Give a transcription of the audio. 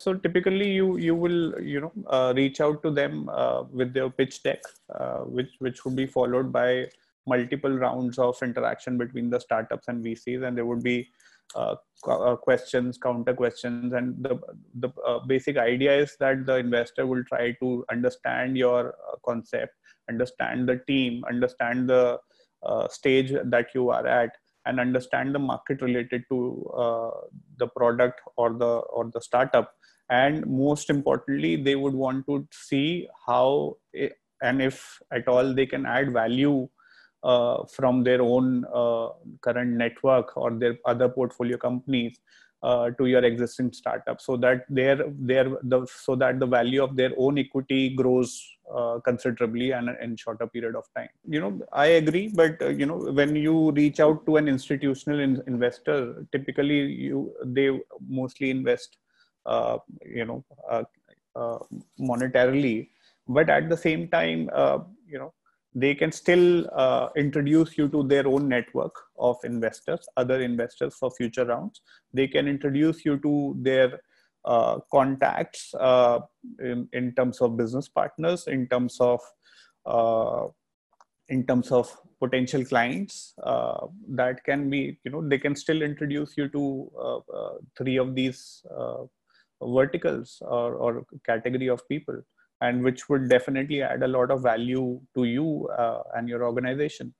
so typically you you will you know uh, reach out to them uh, with their pitch deck uh, which which would be followed by multiple rounds of interaction between the startups and vcs and there would be uh, uh, questions counter questions. And the the uh, basic idea is that the investor will try to understand your concept understand the team understand the stage that you are at and understand the market related to uh, the product or the or the startup. And most importantly they would want to see how it, and if at all they can add value uh, from their own uh, current network or their other portfolio companies uh, to your existing startup so that their their the so that the value of their own equity grows uh, considerably and in shorter period of time. You know i agree but uh, you know when you reach out to an institutional in- investor typically you they mostly invest uh, you know uh, uh, monetarily. But at the same time you know they can still uh, introduce you to their own network of investors, other investors for future rounds. They can introduce you to their uh, contacts uh, in, in terms of business partners, in terms of uh, in terms of potential clients uh, that can be you know they can still introduce you to uh, three of these verticals or, or category of people and which would definitely add a lot of value to you uh, and your organization.